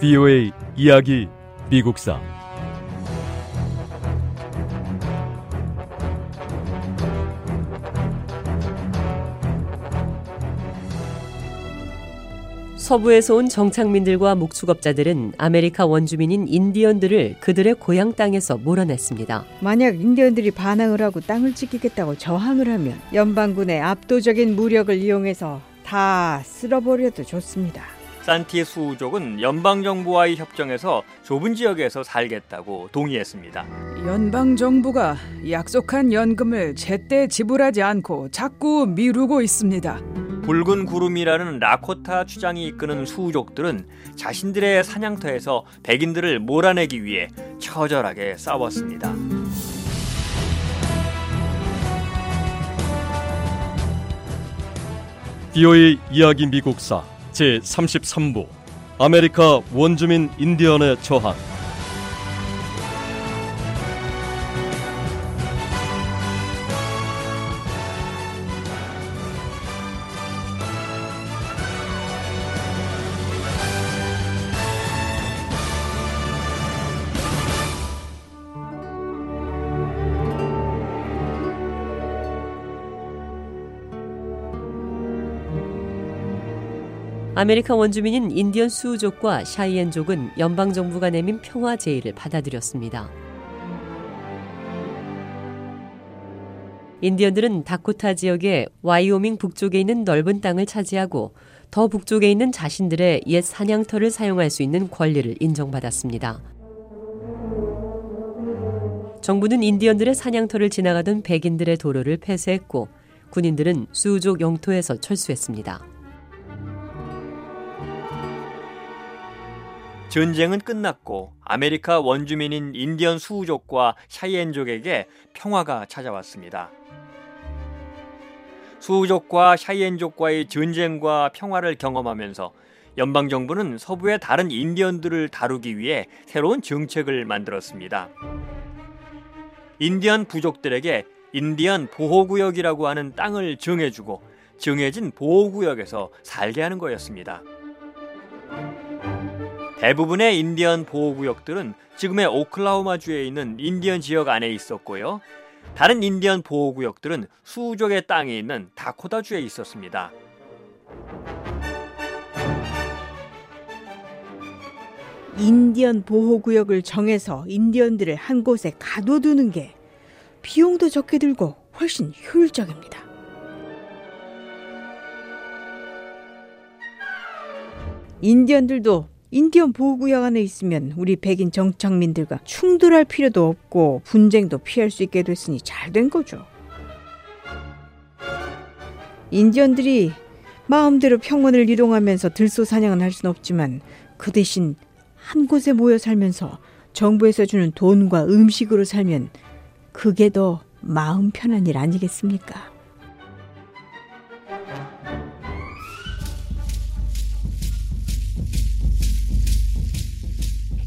VOA 이야기 미국사 서부에서 온 정착민들과 목축업자들은 아메리카 원주민인 인디언들을 그들의 고향 땅에서 몰아냈습니다. 만약 인디언들이 반항을 하고 땅을 지키겠다고 저항을 하면 연방군의 압도적인 무력을 이용해서 다 쓸어버려도 좋습니다. 산티 수족은 연방 정부와의 협정에서 좁은 지역에서 살겠다고 동의했습니다. 연방 정부가 약속한 연금을 제때 지불하지 않고 자꾸 미루고 있습니다. 붉은 구름이라는 라코타 추장이 이끄는 수족들은 자신들의 사냥터에서 백인들을 몰아내기 위해 처절하게 싸웠습니다. VOA 이야기 미국사 제 33부. 아메리카 원주민 인디언의 저항 아메리카 원주민인 인디언 수우족과 샤이엔족은 연방 정부가 내민 평화 제의를 받아들였습니다. 인디언들은 다코타 지역의 와이오밍 북쪽에 있는 넓은 땅을 차지하고 더 북쪽에 있는 자신들의 옛 사냥터를 사용할 수 있는 권리를 인정받았습니다. 정부는 인디언들의 사냥터를 지나가던 백인들의 도로를 폐쇄했고 군인들은 수우족 영토에서 철수했습니다. 전쟁은 끝났고 아메리카 원주민인 인디언 수우족과 샤이엔족에게 평화가 찾아왔습니다. 수우족과 샤이엔족과의 전쟁과 평화를 경험하면서 연방 정부는 서부의 다른 인디언들을 다루기 위해 새로운 정책을 만들었습니다. 인디언 부족들에게 인디언 보호구역이라고 하는 땅을 정해주고 정해진 보호구역에서 살게 하는 거였습니다. 대부분의 인디언 보호구역들은 지금의 오클라호마주에 있는 인디언 지역 안에 있었고요. 다른 인디언 보호구역들은 수족의 땅에 있는 다코타주에 있었습니다. 인디언 보호구역을 정해서 인디언들을 한 곳에 가둬두는 게 비용도 적게 들고 훨씬 효율적입니다. 인디언들도 인디언 보호구역 안에 있으면 우리 백인 정착민들과 충돌할 필요도 없고 분쟁도 피할 수 있게 됐으니 잘 된 거죠. 인디언들이 마음대로 평원을 이동하면서 들소 사냥은 할 수는 없지만 그 대신 한 곳에 모여 살면서 정부에서 주는 돈과 음식으로 살면 그게 더 마음 편한 일 아니겠습니까?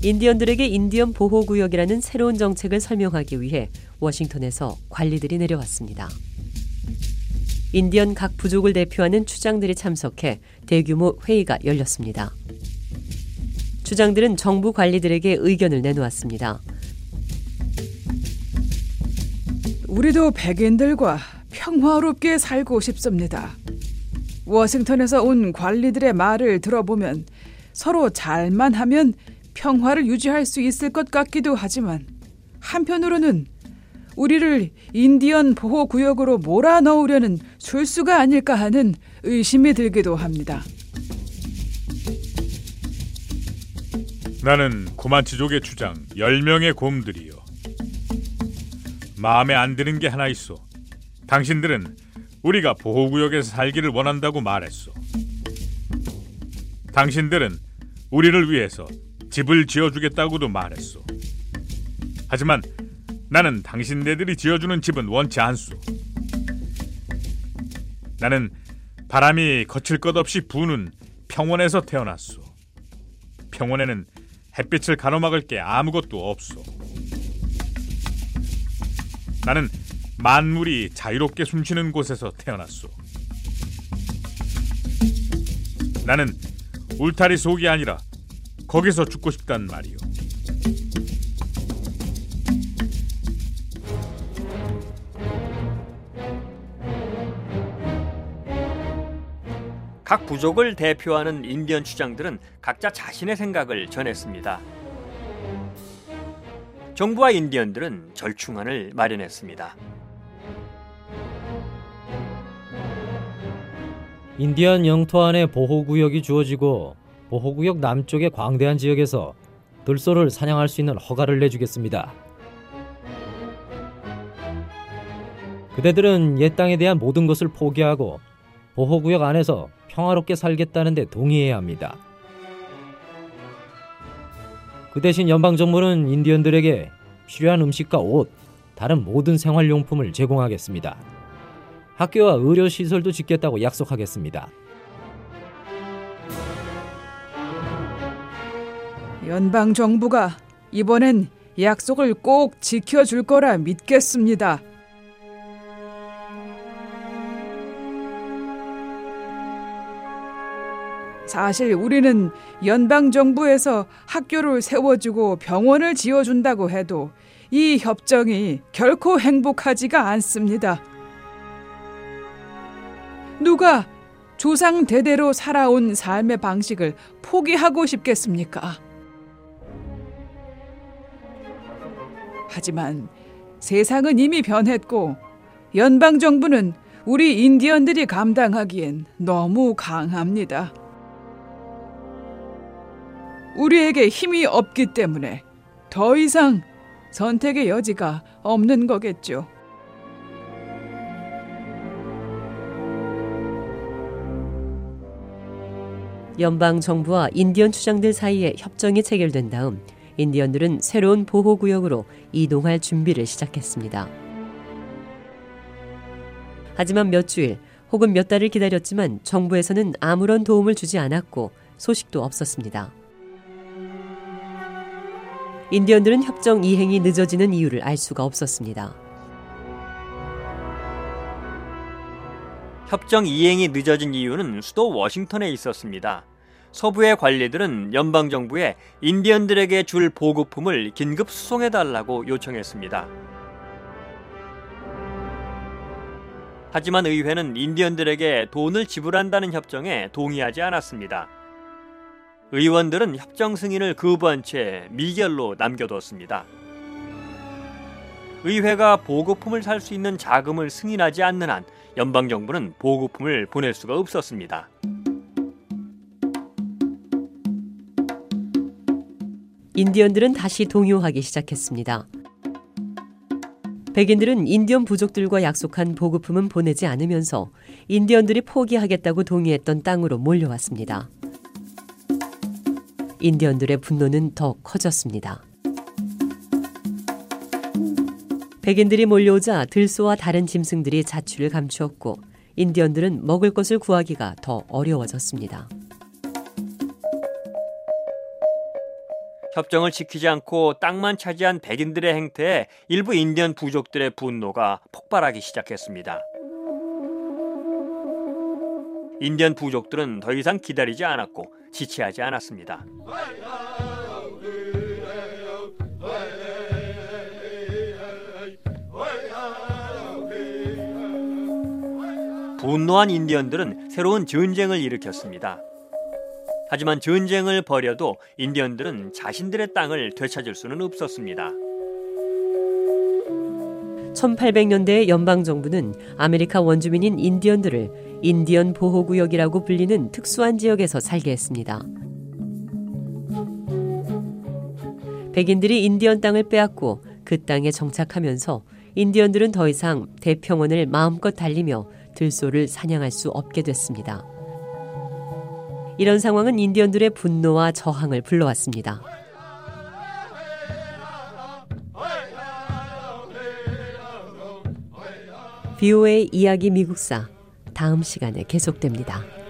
인디언들에게 인디언 보호구역이라는 새로운 정책을 설명하기 위해 워싱턴에서 관리들이 내려왔습니다. 인디언 각 부족을 대표하는 추장들이 참석해 대규모 회의가 열렸습니다. 추장들은 정부 관리들에게 의견을 내놓았습니다. 우리도 백인들과 평화롭게 살고 싶습니다. 워싱턴에서 온 관리들의 말을 들어보면 서로 잘만 하면 평화를 유지할 수 있을 것 같기도 하지만 한편으로는 우리를 인디언 보호 구역으로 몰아 넣으려는 술수가 아닐까 하는 의심이 들기도 합니다. 나는 고만치족의 주장 10명의 곰들이요. 마음에 안 드는 게 하나 있어. 당신들은 우리가 보호 구역에서 살기를 원한다고 말했어. 당신들은 우리를 위해서 집을 지어주겠다고도 말했어. 하지만 나는 당신네들이 지어주는 집은 원치 않소. 나는 바람이 거칠 것 없이 부는 평원에서 태어났소. 평원에는 햇빛을 가로막을 게 아무것도 없소. 나는 만물이 자유롭게 숨쉬는 곳에서 태어났소. 나는 울타리 속이 아니라 거기서 죽고 싶단 말이오. 각 부족을 대표하는 인디언 추장들은 각자 자신의 생각을 전했습니다. 정부와 인디언들은 절충안을 마련했습니다. 인디안 영토 안에 보호 구역이 주어지고 보호구역 남쪽의 광대한 지역에서 들소를 사냥할 수 있는 허가를 내주겠습니다. 그대들은 옛 땅에 대한 모든 것을 포기하고 보호구역 안에서 평화롭게 살겠다는데 동의해야 합니다. 그 대신 연방정부는 인디언들에게 필요한 음식과 옷, 다른 모든 생활용품을 제공하겠습니다. 학교와 의료시설도 짓겠다고 약속하겠습니다. 연방 정부가 이번엔 약속을 꼭 지켜줄 거라 믿겠습니다. 사실 우리는 연방 정부에서 학교를 세워주고 병원을 지어준다고 해도 이 협정이 결코 행복하지가 않습니다. 누가 조상 대대로 살아온 삶의 방식을 포기하고 싶겠습니까? 하지만 세상은 이미 변했고 연방 정부는 우리 인디언들이 감당하기엔 너무 강합니다. 우리에게 힘이 없기 때문에 더 이상 선택의 여지가 없는 거겠죠. 연방 정부와 인디언 추장들 사이에 협정이 체결된 다음 인디언들은 새로운 보호구역으로 이동할 준비를 시작했습니다. 하지만 몇 주일 혹은 몇 달을 기다렸지만 정부에서는 아무런 도움을 주지 않았고 소식도 없었습니다. 인디언들은 협정 이행이 늦어지는 이유를 알 수가 없었습니다. 협정 이행이 늦어진 이유는 수도 워싱턴에 있었습니다. 서부의 관리들은 연방 정부에 인디언들에게 줄 보급품을 긴급 수송해 달라고 요청했습니다. 하지만 의회는 인디언들에게 돈을 지불한다는 협정에 동의하지 않았습니다. 의원들은 협정 승인을 거부한 채 미결로 남겨뒀습니다. 의회가 보급품을 살 수 있는 자금을 승인하지 않는 한 연방 정부는 보급품을 보낼 수가 없었습니다. 인디언들은 다시 동요하기 시작했습니다. 백인들은 인디언 부족들과 약속한 보급품은 보내지 않으면서 인디언들이 포기하겠다고 동의했던 땅으로 몰려왔습니다. 인디언들의 분노는 더 커졌습니다. 백인들이 몰려오자 들소와 다른 짐승들이 자취를 감추었고 인디언들은 먹을 것을 구하기가 더 어려워졌습니다. 협정을 지키지 않고 땅만 차지한 백인들의 행태에 일부 인디언 부족들의 분노가 폭발하기 시작했습니다. 인디언 부족들은 더 이상 기다리지 않았고 지체하지 않았습니다. 분노한 인디언들은 새로운 전쟁을 일으켰습니다. 하지만 전쟁을 벌여도 인디언들은 자신들의 땅을 되찾을 수는 없었습니다. 1800년대 연방 정부는 아메리카 원주민인 인디언들을 인디언 보호구역이라고 불리는 특수한 지역에서 살게 했습니다. 백인들이 인디언 땅을 빼앗고 그 땅에 정착하면서 인디언들은 더 이상 대평원을 마음껏 달리며 들소를 사냥할 수 없게 됐습니다. 이런 상황은 인디언들의 분노와 저항을 불러왔습니다. 비오의 이야기 미국사 다음 시간에 계속됩니다.